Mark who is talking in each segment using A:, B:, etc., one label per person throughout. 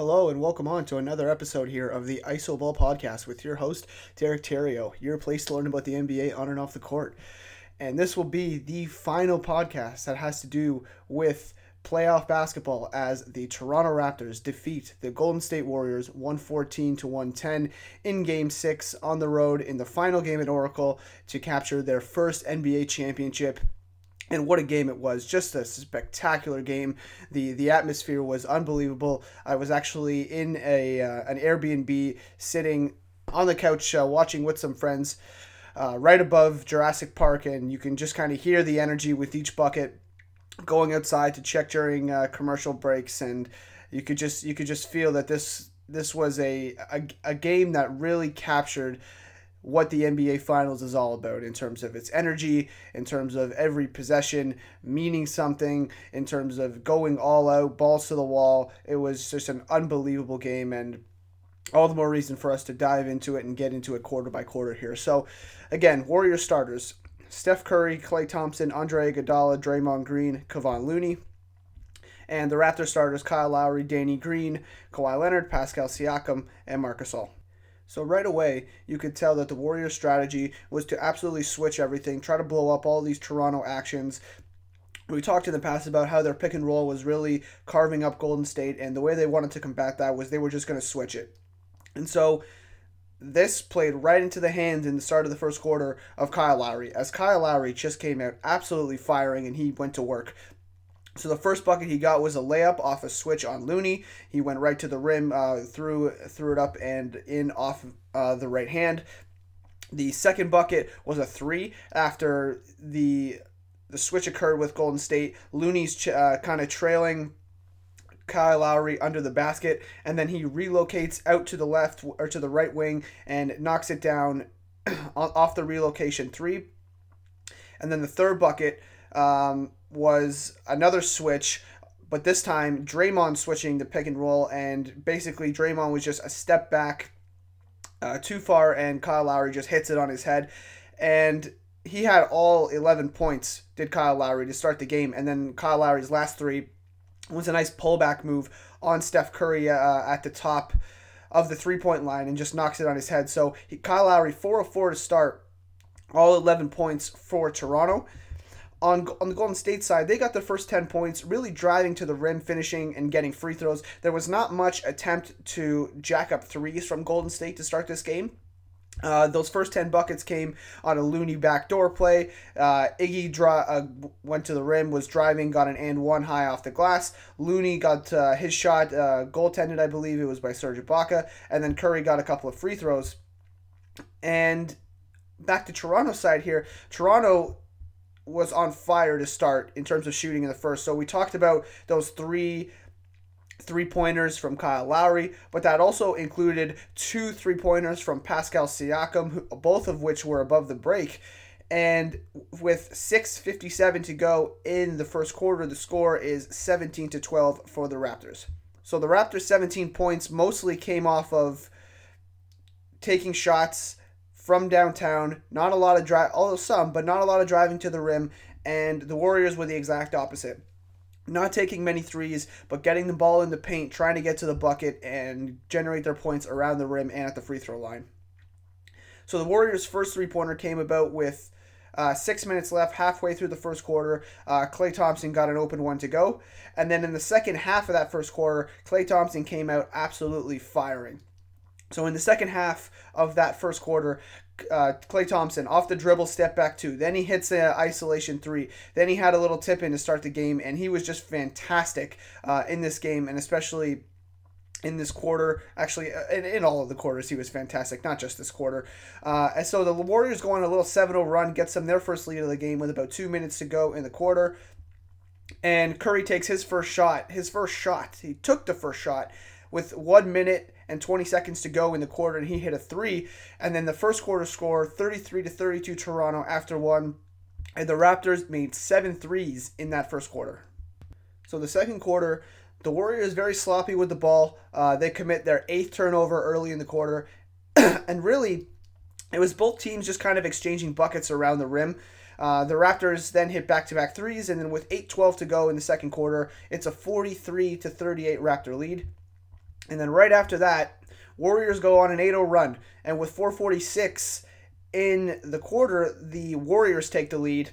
A: Hello and welcome on to another episode here of the ISO Ball Podcast with your host, Derek Terrio, your place to learn about the NBA on and off the court. And this will be the final podcast that has to do with playoff basketball as the Toronto Raptors defeat the Golden State Warriors 114 to 110 in game 6 on the road in the final game at Oracle to capture their first NBA championship and what a game it was. Just a spectacular game. The the atmosphere was unbelievable. I was actually in a uh, an airbnb sitting on the couch uh, watching with some friends uh, right above jurassic park. And you can just kind of hear the energy with each bucket going outside to check during uh, commercial breaks. And you could just you could just feel that this this was a, a, a game that really captured what the NBA Finals is all about in terms of its energy, in terms of every possession meaning something, in terms of going all out, balls to the wall. It was just an unbelievable game, and all the more reason for us to dive into it and get into it quarter by quarter here. So, again, Warrior starters Steph Curry, Klay Thompson, Andre Iguodala, Draymond Green, Kevon Looney. And the Raptor starters Kyle Lowry, Danny Green, Kawhi Leonard, Pascal Siakam, and Marcus Gasol. So right away, you could tell that the Warriors' strategy was to absolutely switch everything, try to blow up all these Toronto actions. We talked in the past about how their pick and roll was really carving up Golden State, and the way they wanted to combat that was they were just going to switch it. And so this played right into the hands in the start of the first quarter of Kyle Lowry, as Kyle Lowry just came out absolutely firing and he went to work. So the first bucket he got was a layup off a switch on Looney. He went right to the rim, uh, threw threw it up and in off uh, the right hand. The second bucket was a three after the the switch occurred with Golden State. Looney's ch- uh, kind of trailing Kyle Lowry under the basket, and then he relocates out to the left or to the right wing and knocks it down off the relocation three. And then the third bucket um, was another switch, but this time Draymond switching the pick and roll, and basically Draymond was just a step back uh, too far, and Kyle Lowry just hits it on his head. And he had all 11 points, did Kyle Lowry, to start the game. And then Kyle Lowry's last three was a nice pullback move on Steph Curry uh, at the top of the three point line and just knocks it on his head. So he, Kyle Lowry, 4 of 4 to start, all 11 points for Toronto on, on the Golden State side, they got the first 10 points, really driving to the rim, finishing and getting free throws. There was not much attempt to jack up threes from Golden State to start this game. Uh, those first 10 buckets came on a Looney backdoor play. Uh, Iggy draw, uh, went to the rim, was driving, got an and one high off the glass. Looney got uh, his shot uh, goaltended, I believe it was by Serge Ibaka. And then Curry got a couple of free throws. And back to Toronto side here. Toronto was on fire to start in terms of shooting in the first. So we talked about those three three pointers from Kyle Lowry, but that also included two three pointers from Pascal Siakam, both of which were above the break. And with 6:57 to go in the first quarter, the score is 17 to 12 for the Raptors. So the Raptors' 17 points mostly came off of taking shots from downtown. Not a lot of drive, although some, but not a lot of driving to the rim. And the Warriors were the exact opposite. Not taking many threes, but getting the ball in the paint, trying to get to the bucket and generate their points around the rim and at the free throw line. So the Warriors' first three pointer came about with uh, six minutes left, halfway through the first quarter. Uh, Klay Thompson got an open one to go. And then in the second half of that first quarter, Klay Thompson came out absolutely firing. So in the second half of that first quarter, uh, Klay Thompson off the dribble, step back two. Then he hits an isolation three. Then he had a little tip in to start the game, and he was just fantastic uh, in this game, and especially in this quarter. Actually, uh, in, in all of the quarters, he was fantastic, not just this quarter. Uh, and so the Warriors go on a little 7 0 run, gets them their first lead of the game with about two minutes to go in the quarter. And Curry takes his first shot. His first shot. He took the first shot with one minute and 20 seconds to go in the quarter, and he hit a three. And then the first quarter score 33 to 32 Toronto after one. And the Raptors made seven threes in that first quarter. So the second quarter, the Warriors very sloppy with the ball. Uh, they commit their eighth turnover early in the quarter, and really, it was both teams just kind of exchanging buckets around the rim. Uh, the Raptors then hit back-to-back threes, and then with 8-12 to go in the second quarter, it's a 43 to 38 Raptor lead. And then right after that, Warriors go on an 8 0 run. And with 446 in the quarter, the Warriors take the lead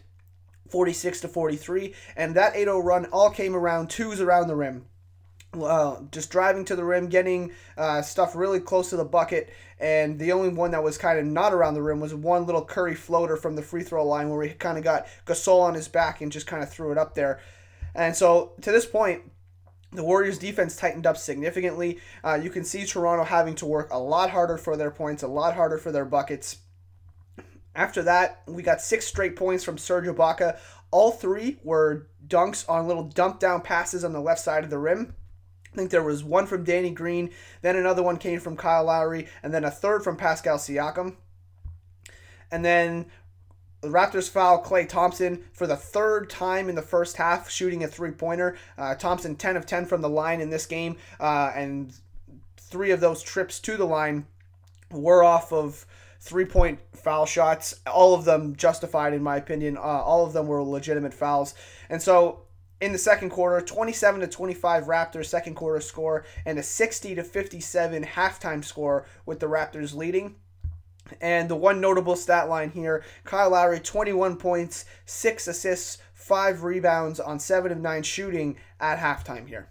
A: 46 to 43. And that 8 0 run all came around twos around the rim. Uh, just driving to the rim, getting uh, stuff really close to the bucket, and the only one that was kind of not around the rim was one little Curry floater from the free throw line where he kind of got Gasol on his back and just kind of threw it up there. And so to this point, the Warriors' defense tightened up significantly. Uh, you can see Toronto having to work a lot harder for their points, a lot harder for their buckets. After that, we got six straight points from Serge Ibaka. All three were dunks on little dump down passes on the left side of the rim. I think there was one from Danny Green, then another one came from Kyle Lowry, and then a third from Pascal Siakam. And then the Raptors foul Klay Thompson for the third time in the first half, shooting a three pointer. Uh, Thompson 10 of 10 from the line in this game, uh, and three of those trips to the line were off of three point foul shots. All of them justified, in my opinion. Uh, all of them were legitimate fouls. And so in the second quarter 27 to 25 raptors second quarter score and a 60 to 57 halftime score with the raptors leading and the one notable stat line here Kyle Lowry, 21 points, 6 assists, 5 rebounds on 7 of 9 shooting at halftime here.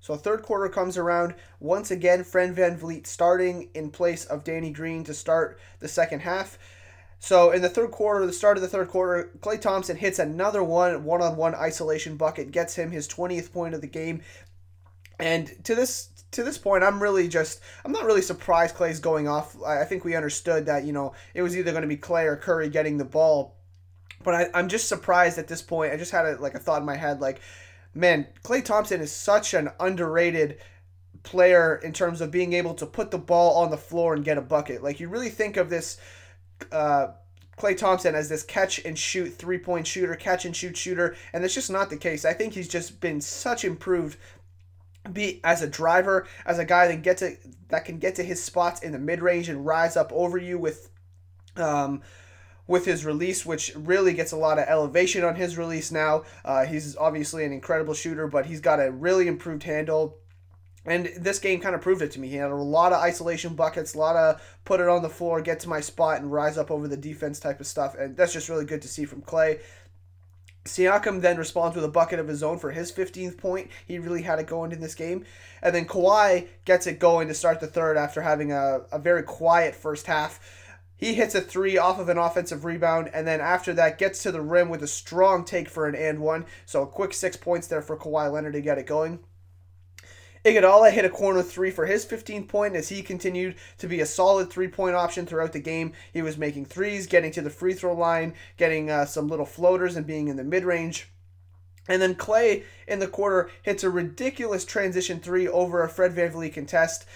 A: So third quarter comes around. Once again, Fred VanVleet starting in place of Danny Green to start the second half. So in the third quarter, the start of the third quarter, Klay Thompson hits another one one-on-one isolation bucket, gets him his 20th point of the game. And to this to this point, I'm really just I'm not really surprised Klay's going off. I think we understood that you know it was either going to be Klay or Curry getting the ball, but I, I'm just surprised at this point. I just had a, like a thought in my head, like, man, Klay Thompson is such an underrated player in terms of being able to put the ball on the floor and get a bucket. Like you really think of this uh, Klay Thompson as this catch and shoot three point shooter, catch and shoot shooter, and that's just not the case. I think he's just been such improved be as a driver, as a guy that gets to that can get to his spots in the mid range and rise up over you with um with his release, which really gets a lot of elevation on his release now. Uh, he's obviously an incredible shooter, but he's got a really improved handle. And this game kind of proved it to me. He had a lot of isolation buckets, a lot of put it on the floor, get to my spot, and rise up over the defense type of stuff. And that's just really good to see from Klay. Siakam then responds with a bucket of his own for his 15th point. He really had it going in this game. And then Kawhi gets it going to start the third after having a, a very quiet first half. He hits a three off of an offensive rebound, and then after that gets to the rim with a strong take for an and one. So a quick six points there for Kawhi Leonard to get it going. Iguodala hit a corner three for his 15 point as he continued to be a solid three point option throughout the game. He was making threes, getting to the free throw line, getting uh, some little floaters, and being in the mid range. And then Klay in the quarter hits a ridiculous transition three over a Fred VanVleet contest.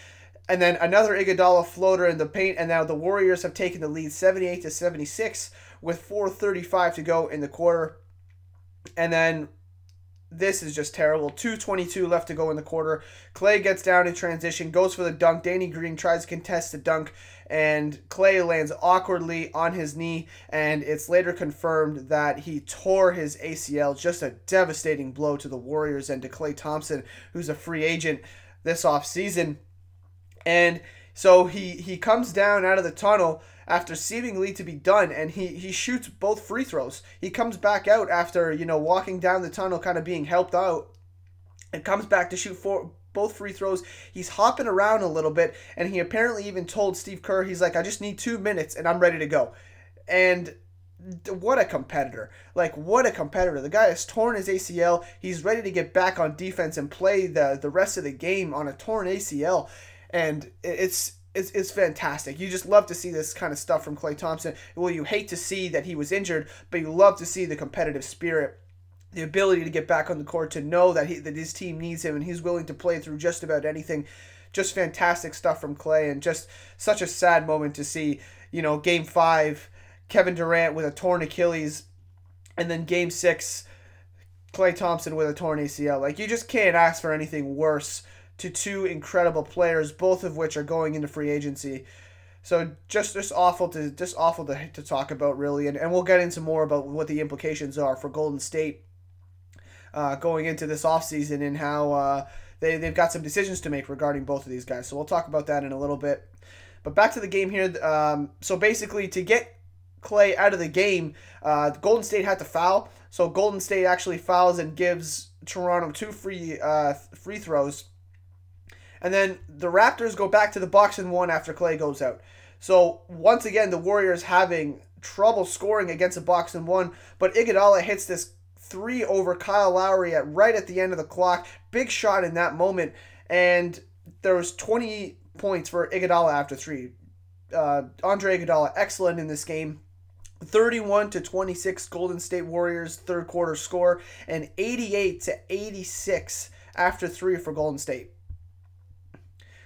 A: And then another Iguodala floater in the paint, and now the Warriors have taken the lead 78 to 76 with 4:35 to go in the quarter. And then this is just terrible. 222 left to go in the quarter. Klay gets down in transition, goes for the dunk. Danny Green tries to contest the dunk, and Klay lands awkwardly on his knee, and it's later confirmed that he tore his ACL. Just a devastating blow to the Warriors and to Klay Thompson, who's a free agent this offseason. And so he, he comes down out of the tunnel after seemingly to be done and he, he shoots both free throws. He comes back out after, you know, walking down the tunnel kind of being helped out and comes back to shoot four both free throws. He's hopping around a little bit and he apparently even told Steve Kerr he's like I just need 2 minutes and I'm ready to go. And what a competitor. Like what a competitor. The guy has torn his ACL. He's ready to get back on defense and play the the rest of the game on a torn ACL and it's it's, it's fantastic. You just love to see this kind of stuff from Klay Thompson. Well, you hate to see that he was injured, but you love to see the competitive spirit, the ability to get back on the court, to know that he, that his team needs him and he's willing to play through just about anything. Just fantastic stuff from Klay, and just such a sad moment to see. You know, Game Five, Kevin Durant with a torn Achilles, and then Game Six, Klay Thompson with a torn ACL. Like you just can't ask for anything worse to two incredible players, both of which are going into free agency. So just just awful to just awful to, to talk about really, and, and we'll get into more about what the implications are for Golden State uh, going into this offseason and how uh, they, they've got some decisions to make regarding both of these guys. So we'll talk about that in a little bit. But back to the game here. Um, so basically, to get Klay out of the game, uh, Golden State had to foul. So Golden State actually fouls and gives Toronto two free uh, free throws. And then the Raptors go back to the box and one after Klay goes out. So once again, the Warriors having trouble scoring against a box and one, but Iguodala hits this three over Kyle Lowry at right at the end of the clock. Big shot in that moment, and there was 20 points for Iguodala after three. Uh, Andre Iguodala excellent in this game. 31 to 26 Golden State Warriors third quarter score and 88 to 86 after 3 for Golden State.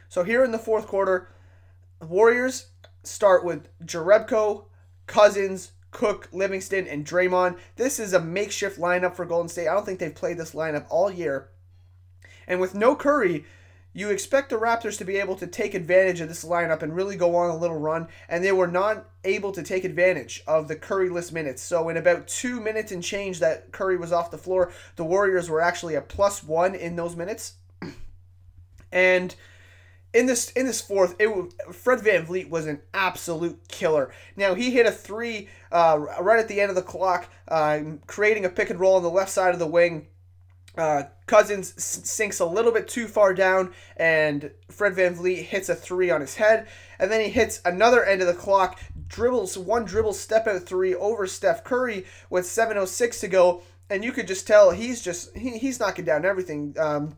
A: So here in the fourth quarter, Warriors start with Jerebko, Cousins, Cook, Livingston, and Draymond. This is a makeshift lineup for Golden State. I don't think they've played this lineup all year. And with no Curry, you expect the Raptors to be able to take advantage of this lineup and really go on a little run, and they were not able to take advantage of the Curryless minutes. So, in about two minutes and change that Curry was off the floor, the Warriors were actually a plus one in those minutes. And in this in this fourth, it Fred VanVleet was an absolute killer. Now he hit a three uh, right at the end of the clock, uh, creating a pick and roll on the left side of the wing. Uh, Cousins sinks a little bit too far down, and Fred VanVleet hits a three on his head. And then he hits another end of the clock, dribbles one dribble step out three over Steph Curry with 7.06 to go. And you could just tell he's just, he, he's knocking down everything. Um,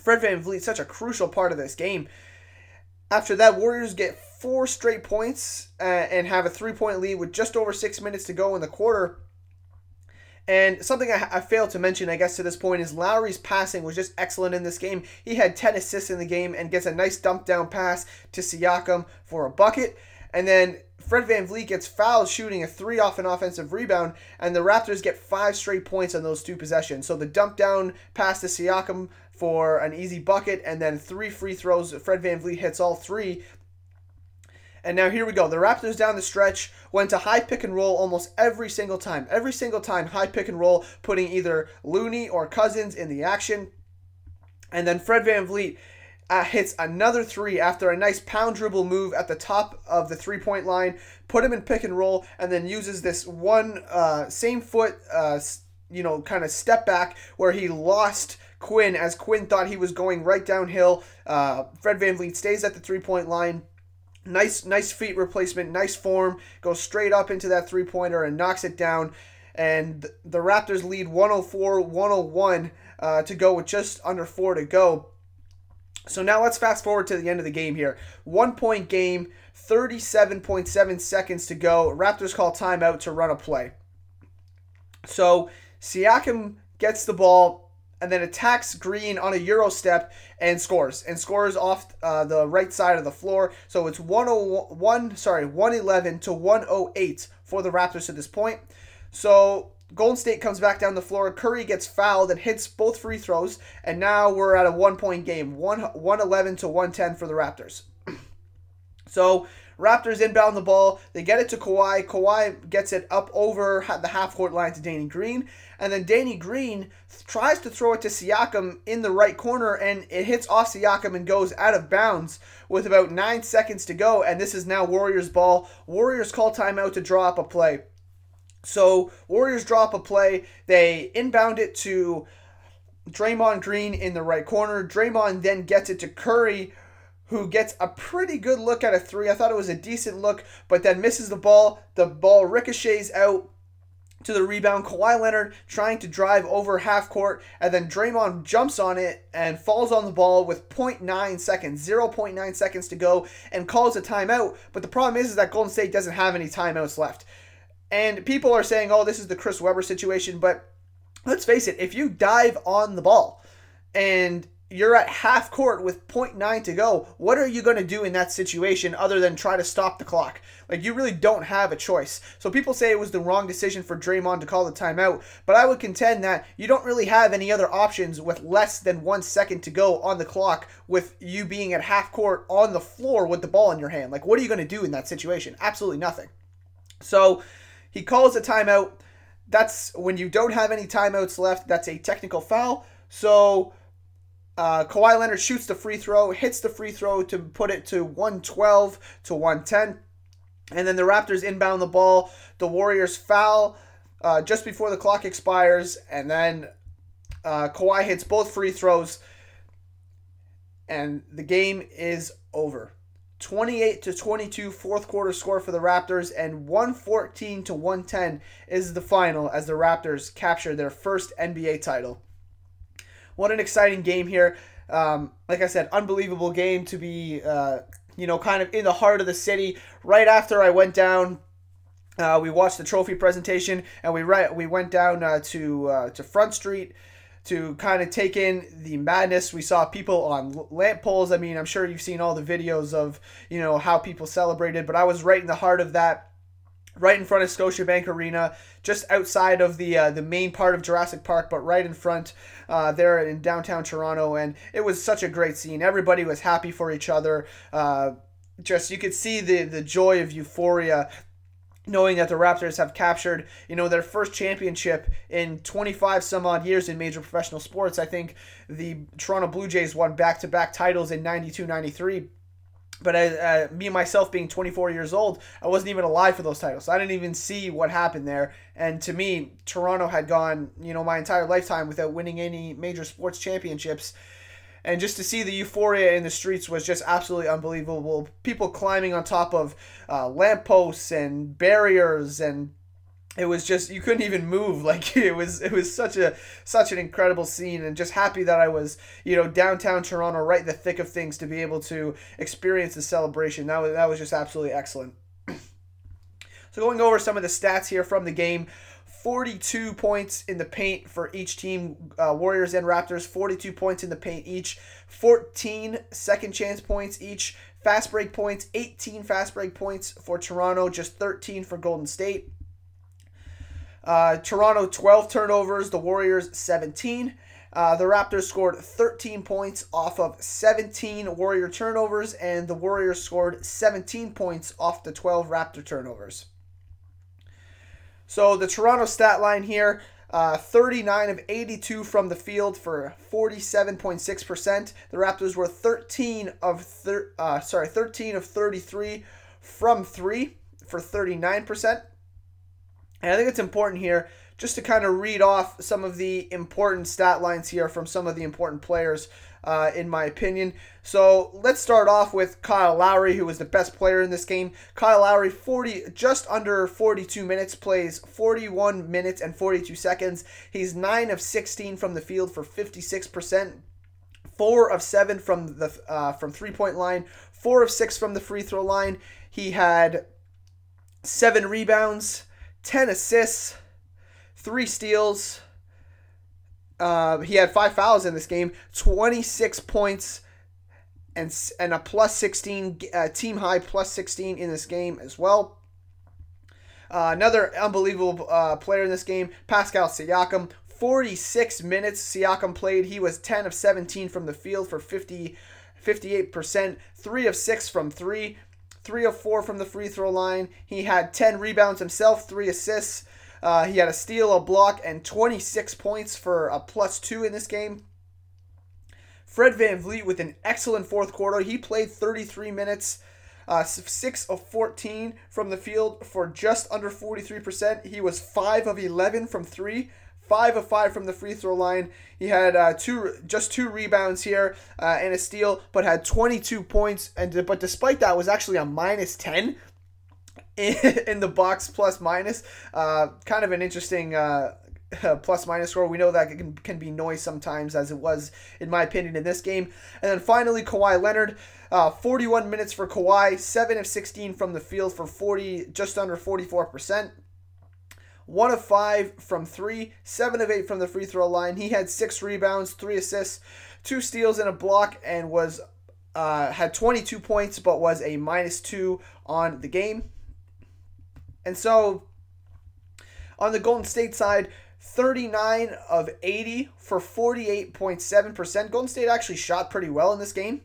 A: Fred VanVleet, such a crucial part of this game. After that, Warriors get four straight points uh, and have a three point lead with just over six minutes to go in the quarter. And something I, I, failed to mention, I guess, to this point is Lowry's passing was just excellent in this game. He had 10 assists in the game and gets a nice dump down pass to Siakam for a bucket. And then Fred VanVleet gets fouled shooting a three off an offensive rebound, and the Raptors get five straight points on those two possessions. So the dump down pass to Siakam for an easy bucket, and then three free throws. Fred VanVleet hits all three. And now here we go. The Raptors down the stretch went to high pick and roll almost every single time. Every single time, high pick and roll, putting either Looney or Cousins in the action. And then Fred VanVleet uh, hits another three after a nice pound dribble move at the top of the three point line, put him in pick and roll, and then uses this one uh, same foot, uh, you know, kind of step back where he lost Quinn as Quinn thought he was going right downhill. Uh, Fred VanVleet stays at the three point line. Nice, nice feet replacement, nice form, goes straight up into that three pointer and knocks it down. And the Raptors lead 104 101 uh, to go with just under four to go. So now let's fast forward to the end of the game here. One point game, 37.7 seconds to go. Raptors call timeout to run a play. So Siakam gets the ball and then attacks Green on a Euro step and scores. And scores off uh, the right side of the floor. So it's 101, sorry, 111 to 108 for the Raptors at this point. So Golden State comes back down the floor. Curry gets fouled and hits both free throws, and now we're at a one point game, one 111 to 110 for the Raptors. so Raptors inbound the ball. They get it to Kawhi. Kawhi gets it up over the half court line to Danny Green. And then Danny Green tries to throw it to Siakam in the right corner, and it hits off Siakam and goes out of bounds with about nine seconds to go. And this is now Warriors' ball. Warriors call timeout to draw up a play. So Warriors drop a play. They inbound it to Draymond Green in the right corner. Draymond then gets it to Curry, who gets a pretty good look at a three. I thought it was a decent look, but then misses the ball. The ball ricochets out to the rebound. Kawhi Leonard trying to drive over half court, and then Draymond jumps on it and falls on the ball with 0.9 seconds, 0.9 seconds to go, and calls a timeout. But the problem is, is that Golden State doesn't have any timeouts left. And people are saying, oh, this is the Chris Webber situation, but let's face it, if you dive on the ball and you're at half court with 0.9 to go, what are you going to do in that situation other than try to stop the clock? Like, you really don't have a choice. So, people say it was the wrong decision for Draymond to call the timeout, but I would contend that you don't really have any other options with less than one second to go on the clock with you being at half court on the floor with the ball in your hand. Like, what are you going to do in that situation? Absolutely nothing. So, he calls a timeout. That's when you don't have any timeouts left. That's a technical foul. So uh, Kawhi Leonard shoots the free throw, hits the free throw to put it to 112 to 110. And then the Raptors inbound the ball. The Warriors foul uh, just before the clock expires. And then uh, Kawhi hits both free throws. And the game is over. 28 to 22 fourth quarter score for the Raptors and 114 to 110 is the final as the Raptors capture their first NBA title. What an exciting game here. Um, like I said, unbelievable game to be, uh, you know, kind of in the heart of the city. Right after I went down, uh, we watched the trophy presentation, and we we went down uh, to uh, to Front Street to kind of take in the madness. We saw people on lamp poles. I mean, I'm sure you've seen all the videos of you know how people celebrated, but I was right in the heart of that right in front of Scotiabank Arena, just outside of the uh, the main part of Jurassic Park, but right in front uh, there in downtown Toronto. And it was such a great scene. Everybody was happy for each other. Uh, just you could see the the joy of euphoria knowing that the Raptors have captured, you know, their first championship in 25 some odd years in major professional sports. I think the Toronto Blue Jays won back-to-back titles in 92-93 but uh, me myself being 24 years old, I wasn't even alive for those titles. So I didn't even see what happened there. And to me, Toronto had gone, you know, my entire lifetime without winning any major sports championships. And just to see the euphoria in the streets was just absolutely unbelievable. People climbing on top of uh, lampposts and barriers and it was just you couldn't even move. Like it was it was such a such an incredible scene and just happy that I was you know downtown Toronto right in the thick of things to be able to experience the celebration. That was that was just absolutely excellent. So going over some of the stats here from the game 42 points in the paint for each team uh, Warriors and Raptors 42 points in the paint each 14 second chance points each fast break points 18 fast break points for Toronto just 13 for Golden State uh, Toronto 12 turnovers, the Warriors 17. Uh, the Raptors scored 13 points off of 17 Warrior turnovers, and the Warriors scored 17 points off the 12 Raptor turnovers. So the Toronto stat line here uh, 39 of 82 from the field for 47.6%. The Raptors were 13 of thir- uh, sorry 13 of 33 from three for 39%. And I think it's important here just to kind of read off some of the important stat lines here from some of the important players, uh, in my opinion. So let's start off with Kyle Lowry, who was the best player in this game. Kyle Lowry, 40, just under 42 minutes, plays 41 minutes and 42 seconds. He's 9 of 16 from the field for 56%. Four of seven from the uh, from three point line, four of six from the free throw line. He had seven rebounds, 10 assists, three steals. Uh, he had five fouls in this game, 26 points, and, and a plus 16, uh, team high plus 16 in this game as well. Uh, another unbelievable uh, player in this game, Pascal Siakam. 46 minutes Siakam played. He was 10 of 17 from the field for 50, 58%, 3 of 6 from 3, three of four from the free throw line. He had 10 rebounds himself, three assists. Uh, he had a steal, a block, and 26 points for a plus two in this game. Fred VanVleet with an excellent fourth quarter. He played 33 minutes, uh, 6 of 14 from the field for just under 43%. He was 5 of 11 from 3 five of five from the free throw line. He had uh, two, just two rebounds here uh, and a steal, but had 22 points. And but despite that, was actually a minus 10 in, in the box plus minus. Uh, kind of an interesting. Uh, plus minus score. We know that can, can be noise sometimes, as it was, in my opinion, in this game. And then finally, Kawhi Leonard, uh, 41 minutes for Kawhi, 7 of 16 from the field for 40, just under 44% one of five from three, seven of eight from the free throw line. He had six rebounds, three assists, two steals, and a block, and was uh, had 22 points, but was a minus two on the game. And so on the Golden State side, 39 of 80 for 48.7%. Golden State actually shot pretty well in this game.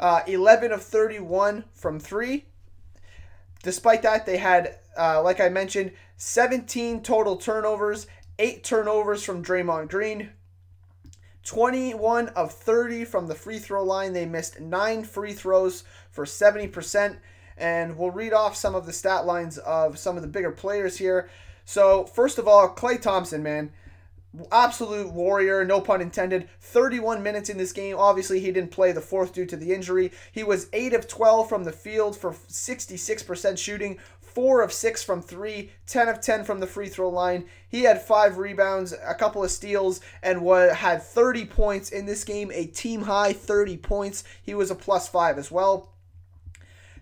A: Uh, 11 of 31 from three. Despite that, they had, uh, like I mentioned, 17 total turnovers, 8 turnovers from Draymond Green, 21 of 30 from the free throw line. They missed nine free throws for 70%. And we'll read off some of the stat lines of some of the bigger players here. So, first of all, Klay Thompson, man absolute warrior, no pun intended. 31 minutes in this game. Obviously, he didn't play the fourth due to the injury. He was 8 of 12 from the field for 66% shooting, 4 of 6 from 3, 10 of 10 from the free throw line. He had 5 rebounds, a couple of steals, and what, had 30 points in this game, a team high 30 points. He was a plus 5 as well.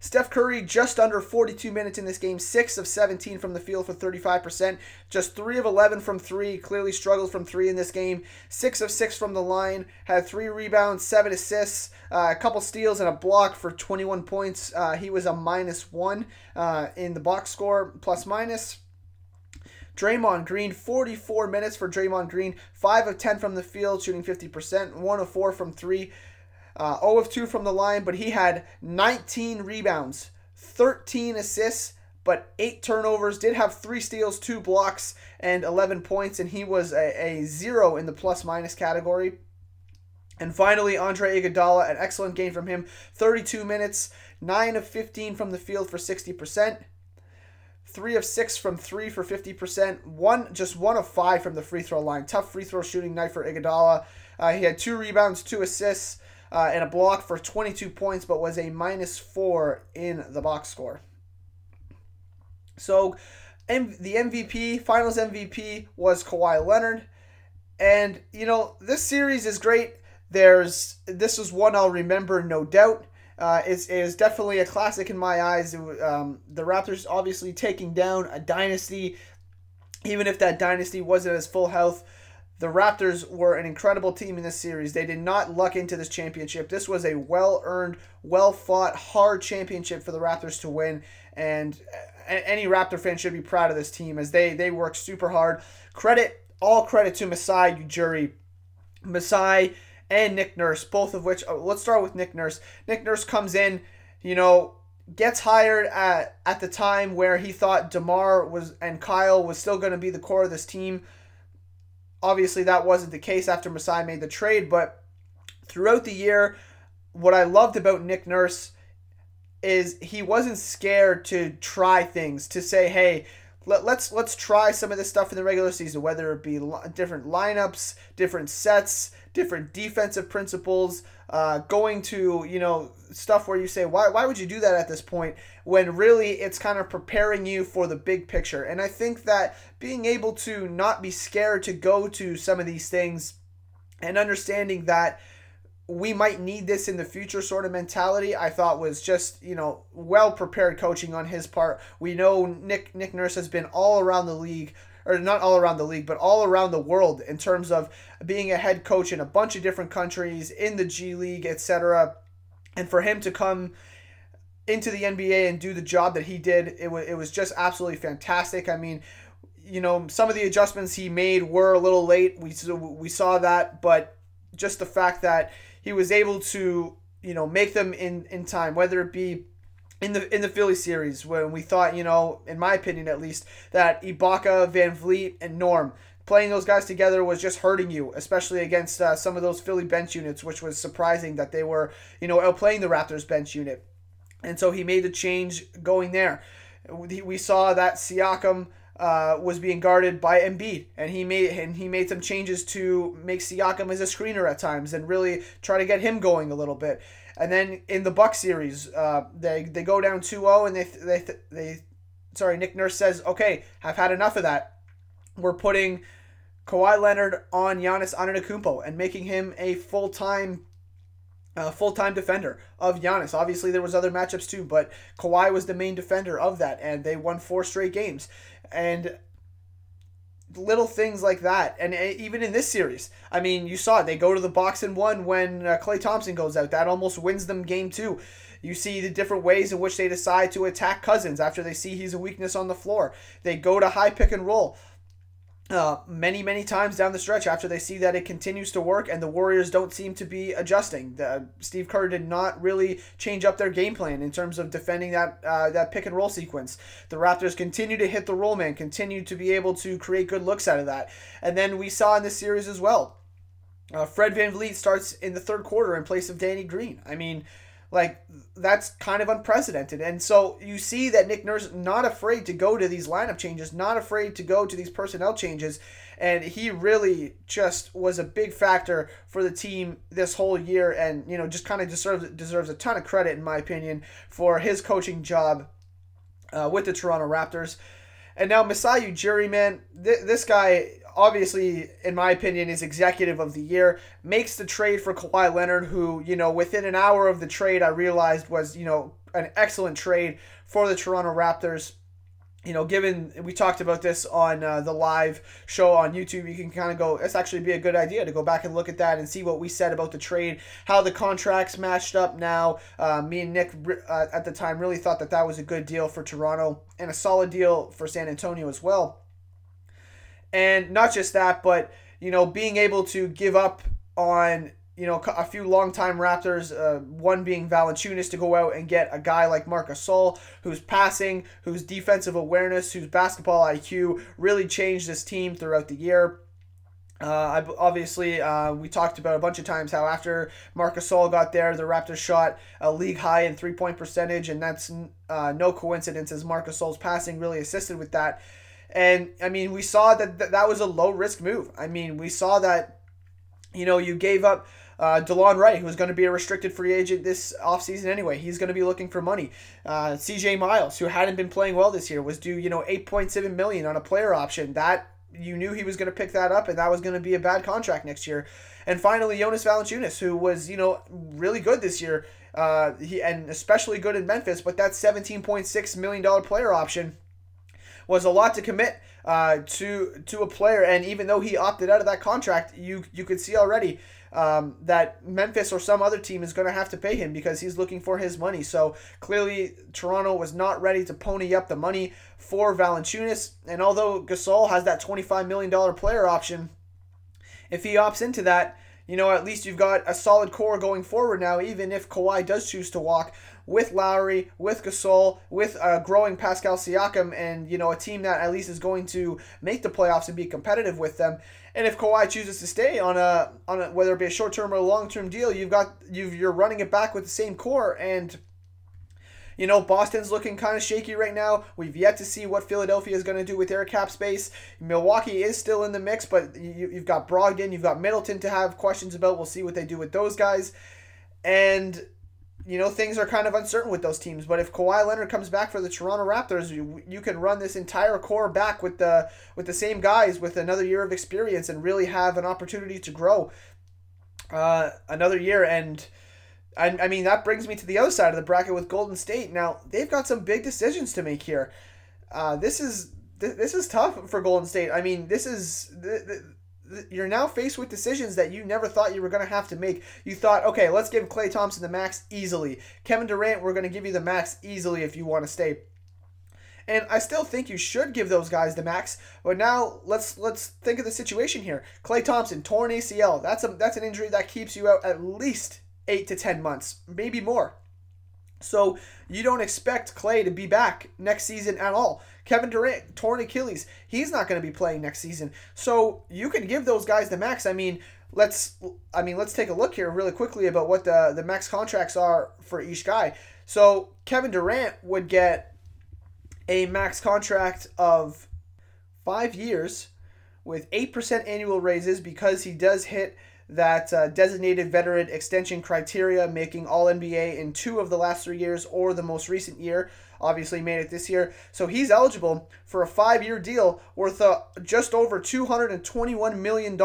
A: Steph Curry just under 42 minutes in this game, 6 of 17 from the field for 35%, just 3 of 11 from 3, clearly struggled from 3 in this game, 6 of 6 from the line, had 3 rebounds, 7 assists, uh, a couple steals, and a block for 21 points. Uh, he was a minus 1 uh, in the box score, plus minus. Draymond Green, 44 minutes for Draymond Green, 5 of 10 from the field, shooting 50%, 1 of 4 from 3, uh, 0 of 2 from the line, but he had 19 rebounds, 13 assists, but 8 turnovers, did have 3 steals, 2 blocks, and 11 points, and he was a, a 0 in the plus minus category. And finally, Andre Iguodala, an excellent game from him. 32 minutes, 9 of 15 from the field for 60%. 3 of 6 from 3 for 50%. One just 1 of 5 from the free throw line. Tough free throw shooting night for Iguodala. Uh, he had 2 rebounds, 2 assists, uh, and a block for 22 points, but was a minus four in the box score. So, M- the MVP, Finals MVP, was Kawhi Leonard, and you know this series is great. There's this is one I'll remember, no doubt. Uh, it's, it is definitely a classic in my eyes. It, um, the Raptors obviously taking down a dynasty, even if that dynasty wasn't as full health. The Raptors were an incredible team in this series. They did not luck into this championship. This was a well earned, well fought, hard championship for the Raptors to win. And any Raptor fan should be proud of this team as they, they worked super hard. Credit, all credit to Masai Ujiri. Masai and Nick Nurse, both of which, oh, let's start with Nick Nurse. Nick Nurse comes in, you know, gets hired at, at the time where he thought DeMar was and Kyle was still going to be the core of this team Obviously, that wasn't the case after Masai made the trade, but throughout the year, what I loved about Nick Nurse is he wasn't scared to try things, to say, hey, let, let's let's try some of this stuff in the regular season, whether it be different lineups, different sets, different defensive principles, uh, going to you know stuff where you say why why would you do that at this point when really it's kind of preparing you for the big picture. And I think that being able to not be scared to go to some of these things and understanding that we might need this in the future sort of mentality I thought was just, you know, well prepared coaching on his part. We know Nick Nick Nurse has been all around the league or not all around the league, but all around the world in terms of being a head coach in a bunch of different countries, in the G League, etc. And for him to come into the NBA and do the job that he did, it was it was just absolutely fantastic. I mean, you know, some of the adjustments he made were a little late. We we saw that, but just the fact that he was able to you know make them in in time, whether it be in the in the Philly series when we thought you know, in my opinion at least, that Ibaka, Van Vleet, and Norm playing those guys together was just hurting you, especially against uh, some of those Philly bench units, which was surprising that they were you know outplaying the Raptors bench unit, and so he made the change going there. We saw that Siakam uh, was being guarded by Embiid, and he made and he made some changes to make Siakam as a screener at times and really try to get him going a little bit. And then in the Buck series, uh, they they go down 2-0 and they they they sorry Nick Nurse says, "Okay, I've had enough of that. We're putting Kawhi Leonard on Giannis Antetokounmpo and making him a full time." Uh, full-time defender of Giannis. Obviously, there was other matchups too, but Kawhi was the main defender of that, and they won four straight games and little things like that. And even in this series, I mean, you saw it. They go to the box and one when uh, Klay Thompson goes out. That almost wins them game two. You see the different ways in which they decide to attack Cousins after they see he's a weakness on the floor. They go to high pick and roll uh, many, many times down the stretch after they see that it continues to work and the Warriors don't seem to be adjusting. The, Steve Kerr did not really change up their game plan in terms of defending that uh, that pick and roll sequence. The Raptors continue to hit the roll man, continue to be able to create good looks out of that. And then we saw in this series as well. Uh, Fred VanVleet starts in the third quarter in place of Danny Green. I mean, like that's kind of unprecedented. And so you see that Nick Nurse not afraid to go to these lineup changes, not afraid to go to these personnel changes, and he really just was a big factor for the team this whole year and you know just kind of deserves deserves a ton of credit in my opinion for his coaching job uh, with the Toronto Raptors. And now Masai Ujiri, man, th- this guy obviously, in my opinion, is executive of the year. Makes the trade for Kawhi Leonard, who, you know, within an hour of the trade, I realized was, you know, an excellent trade for the Toronto Raptors. You know, given we talked about this on uh, the live show on YouTube, you can kind of go, it's actually be a good idea to go back and look at that and see what we said about the trade, how the contracts matched up now. Uh, me and Nick uh, at the time really thought that that was a good deal for Toronto and a solid deal for San Antonio as well. And not just that, but you know, being able to give up on you know a few longtime Raptors, uh, one being Valanciunas, to go out and get a guy like Marcus Gasol, whose passing, whose defensive awareness, whose basketball IQ really changed this team throughout the year. Uh, obviously, uh, we talked about a bunch of times how after Marcus Gasol got there, the Raptors shot a league high in three point percentage, and that's uh, no coincidence as Marcus Gasol's passing really assisted with that. And I mean, we saw that th- that was a low risk move. I mean, we saw that, you know, you gave up uh, DeLon Wright, who was going to be a restricted free agent this offseason anyway. He's going to be looking for money. Uh, CJ Miles, who hadn't been playing well this year, was due, you know, 8.7 million on a player option. That you knew he was going to pick that up, and that was going to be a bad contract next year. And finally, Jonas Valanciunas, who was, you know, really good this year. Uh, he and especially good in Memphis, but that $17.6 million player option was a lot to commit uh, to to a player. And even though he opted out of that contract, you you could see already um, that Memphis or some other team is going to have to pay him because he's looking for his money. So clearly, Toronto was not ready to pony up the money for Valanciunas. And although Gasol has that $25 million player option, if he opts into that, you know, at least you've got a solid core going forward now, even if Kawhi does choose to walk with Lowry, with Gasol, with a growing Pascal Siakam, and, you know, a team that at least is going to make the playoffs and be competitive with them. And if Kawhi chooses to stay on a on a whether it be a short term or a long term deal, you've got you you're running it back with the same core and you know, Boston's looking kind of shaky right now. We've yet to see what Philadelphia is going to do with their cap space. Milwaukee is still in the mix, but you, you've got Brogdon, you've got Middleton to have questions about. We'll see what they do with those guys. And, you know, things are kind of uncertain with those teams. But if Kawhi Leonard comes back for the Toronto Raptors, you, you can run this entire core back with the with the same guys with another year of experience and really have an opportunity to grow uh, another year. And I, I mean, that brings me to the other side of the bracket with Golden State. Now, they've got some big decisions to make here. Uh, this is this is tough for Golden State. I mean, this is you're now faced with decisions that you never thought you were going to have to make. You thought, okay, let's give Klay Thompson the max easily. Kevin Durant, we're going to give you the max easily if you want to stay. And I still think you should give those guys the max. But now let's let's think of the situation here. Klay Thompson, torn ACL. That's a that's an injury that keeps you out at least eight to 10 months, maybe more. So you don't expect Klay to be back next season at all. Kevin Durant, torn Achilles, he's not going to be playing next season. So you can give those guys the max. I mean, let's I mean let's take a look here really quickly about what the the max contracts are for each guy. So Kevin Durant would get a max contract of five years with eight percent annual raises because he does hit that uh, designated veteran extension criteria, making All NBA in two of the last three years or the most recent year. Obviously, made it this year. So he's eligible for a five year deal worth uh, just over $221 million.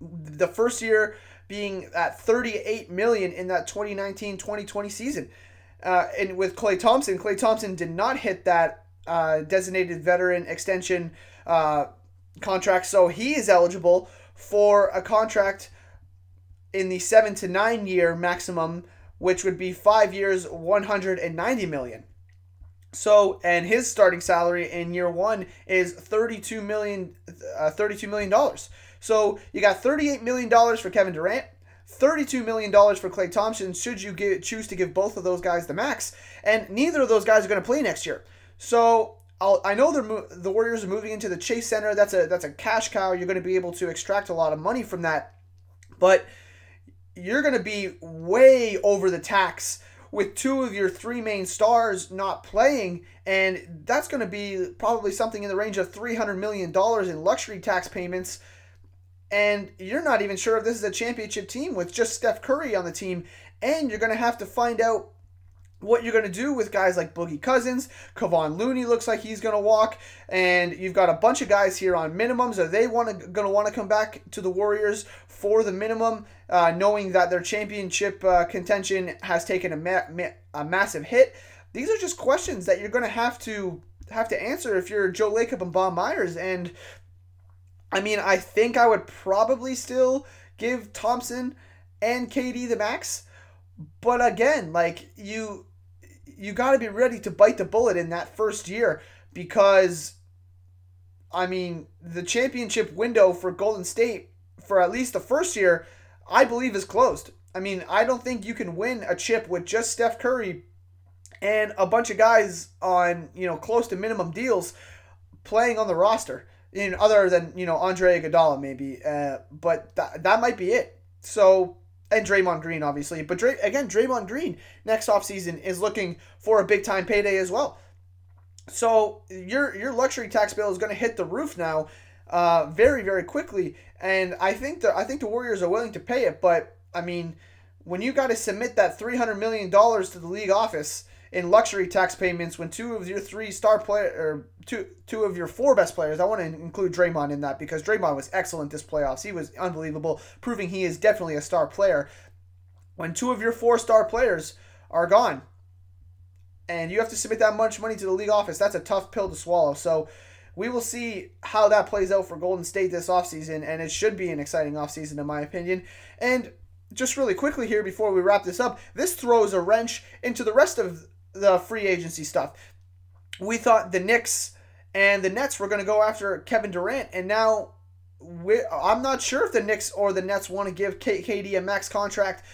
A: The first year being at 38 million in that 2019-2020 season. Uh, and with Klay Thompson, Klay Thompson did not hit that uh, designated veteran extension uh, contract, so he is eligible for a contract in the seven to nine year maximum, which would be five years, 190 million. So, and his starting salary in year one is 32 million, uh, 32 million dollars. So you got 38 million dollars for Kevin Durant, 32 million dollars for Klay Thompson. Should you choose to give both of those guys the max, and neither of those guys are going to play next year. So I'll, i know they're the Warriors are moving into the Chase Center. That's a that's a cash cow. You're going to be able to extract a lot of money from that. But you're going to be way over the tax with two of your three main stars not playing, and that's going to be probably something in the range of $300 million in luxury tax payments. And you're not even sure if this is a championship team with just Steph Curry on the team, and you're going to have to find out what you're going to do with guys like Boogie Cousins. Kevon Looney looks like he's going to walk, and you've got a bunch of guys here on minimums. Are they want to going to want to come back to the Warriors for the minimum, uh, knowing that their championship uh, contention has taken a, ma- ma- a massive hit? These are just questions that you're going to have to have to answer if you're Joe Lacob and Bob Myers. And I mean, I think I would probably still give Thompson and KD the max. But again, like you you got to be ready to bite the bullet in that first year because I mean, the championship window for Golden State for at least the first year, I believe is closed. I mean, I don't think you can win a chip with just Steph Curry and a bunch of guys on, you know, close to minimum deals playing on the roster. In other than, you know, Andre Iguodala maybe, uh, but that that might be it. So and Draymond Green, obviously. But Dray, again, Draymond Green next offseason is looking for a big time payday as well. So your your luxury tax bill is going to hit the roof now, uh, very very quickly, and I think the I think the Warriors are willing to pay it. But I mean, when you got to submit that three hundred million dollars to the league office in luxury tax payments when two of your three star player or two two of your four best players. I want to include Draymond in that because Draymond was excellent this playoffs. He was unbelievable, proving he is definitely a star player. When two of your four star players are gone, and you have to submit that much money to the league office, that's a tough pill to swallow. So we will see how that plays out for Golden State this offseason, and it should be an exciting offseason in my opinion. And just really quickly here before we wrap this up, this throws a wrench into the rest of the free agency stuff. We thought the Knicks and the Nets were going to go after Kevin Durant, and now I'm not sure if the Knicks or the Nets want to give KD a max contract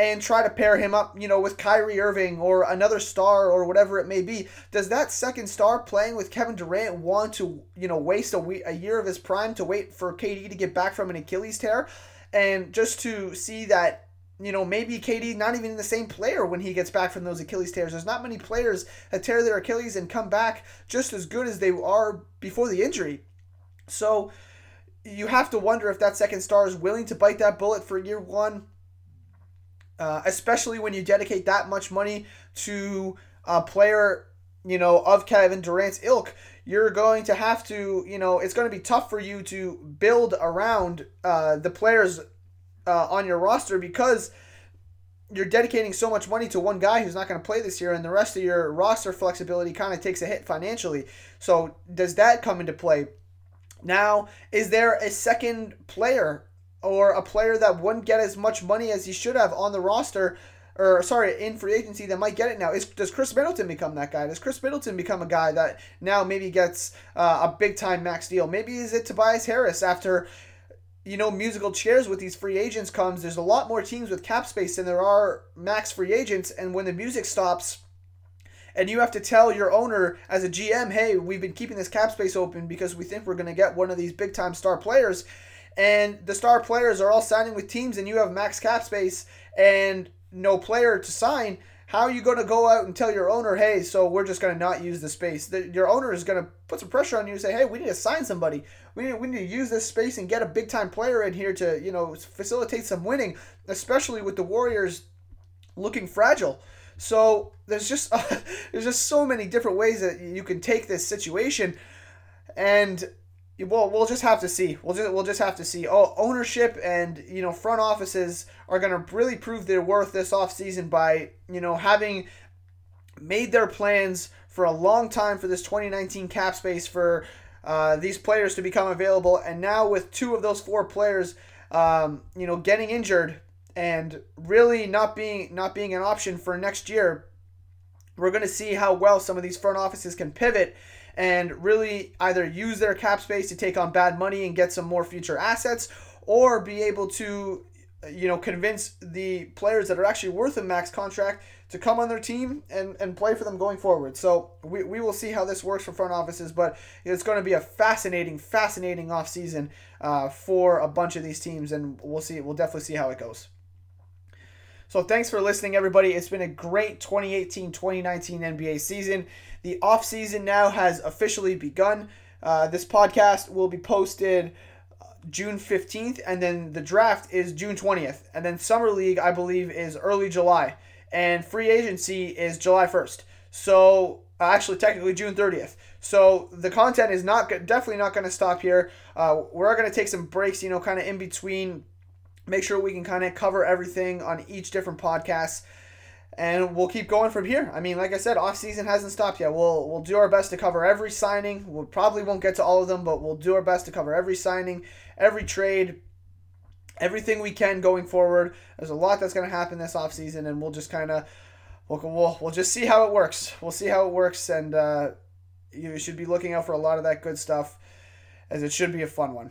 A: and try to pair him up, you know, with Kyrie Irving or another star or whatever it may be. Does that second star playing with Kevin Durant want to, you know, waste a, week, a year of his prime to wait for KD to get back from an Achilles tear? And just to see that you know, maybe KD not even the same player when he gets back from those Achilles tears. There's not many players that tear their Achilles and come back just as good as they are before the injury. So you have to wonder if that second star is willing to bite that bullet for year one, uh, especially when you dedicate that much money to a player, you know, of Kevin Durant's ilk. You're going to have to, you know, it's going to be tough for you to build around uh, the players uh, on your roster because you're dedicating so much money to one guy who's not going to play this year, and the rest of your roster flexibility kind of takes a hit financially. So, does that come into play? Now, is there a second player or a player that wouldn't get as much money as he should have on the roster? Or sorry, in free agency that might get it now. Is does Khris Middleton become that guy? Does Khris Middleton become a guy that now maybe gets uh, a big time max deal? Maybe is it Tobias Harris after you know, musical chairs with these free agents comes, there's a lot more teams with cap space than there are max free agents. And when the music stops, and you have to tell your owner as a GM, hey, we've been keeping this cap space open because we think we're going to get one of these big time star players. And the star players are all signing with teams, and you have max cap space and no player to sign how are you going to go out and tell your owner, hey, so we're just going to not use the space? The, your owner is going to put some pressure on you and say, hey, we need to sign somebody. We need, we need to use this space and get a big time player in here to, you know, facilitate some winning, especially with the Warriors looking fragile. So there's just uh, there's just so many different ways that you can take this situation, and well, we'll just have to see. We'll just we'll just have to see. Oh, ownership and you know front offices are going to really prove their worth this offseason by you know having made their plans for a long time for this 2019 cap space for uh, these players to become available, and now with two of those four players, um, you know, getting injured and really not being not being an option for next year, we're going to see how well some of these front offices can pivot and really either use their cap space to take on bad money and get some more future assets or be able to you know, convince the players that are actually worth a max contract to come on their team and, and play for them going forward. So we, we will see how this works for front offices, but it's going to be a fascinating, fascinating offseason uh, for a bunch of these teams, and we'll see. We'll definitely see how it goes. So thanks for listening, everybody. It's been a great 2018 2019 NBA season. The offseason now has officially begun. Uh, this podcast will be posted uh, June 15th, and then the draft is June 20th. And then Summer League, I believe, is early July. And free agency is July 1st. So, uh, actually, technically June 30th. So, the content is not definitely not going to stop here. Uh, we're going to take some breaks, you know, kind of in between make sure we can kind of cover everything on each different podcast and we'll keep going from here. I mean, like I said, off season hasn't stopped yet. We'll we'll do our best to cover every signing. We we'll probably won't get to all of them, but we'll do our best to cover every signing, every trade, everything we can going forward. There's a lot that's going to happen this off season, and we'll just kind of we'll, we'll we'll just see how it works. We'll see how it works, and uh, you should be looking out for a lot of that good stuff, as it should be a fun one.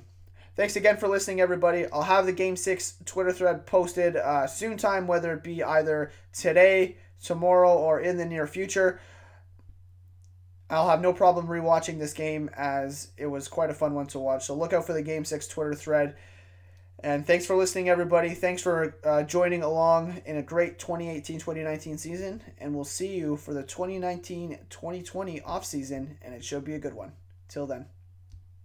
A: Thanks again for listening, everybody. I'll have the Game 6 Twitter thread posted uh, soon time, whether it be either today, tomorrow, or in the near future. I'll have no problem rewatching this game as it was quite a fun one to watch. So look out for the Game 6 Twitter thread. And thanks for listening, everybody. Thanks for uh, joining along in a great 2018 2019 season. And we'll see you for the 2019 2020 off season, and it should be a good one. Till then.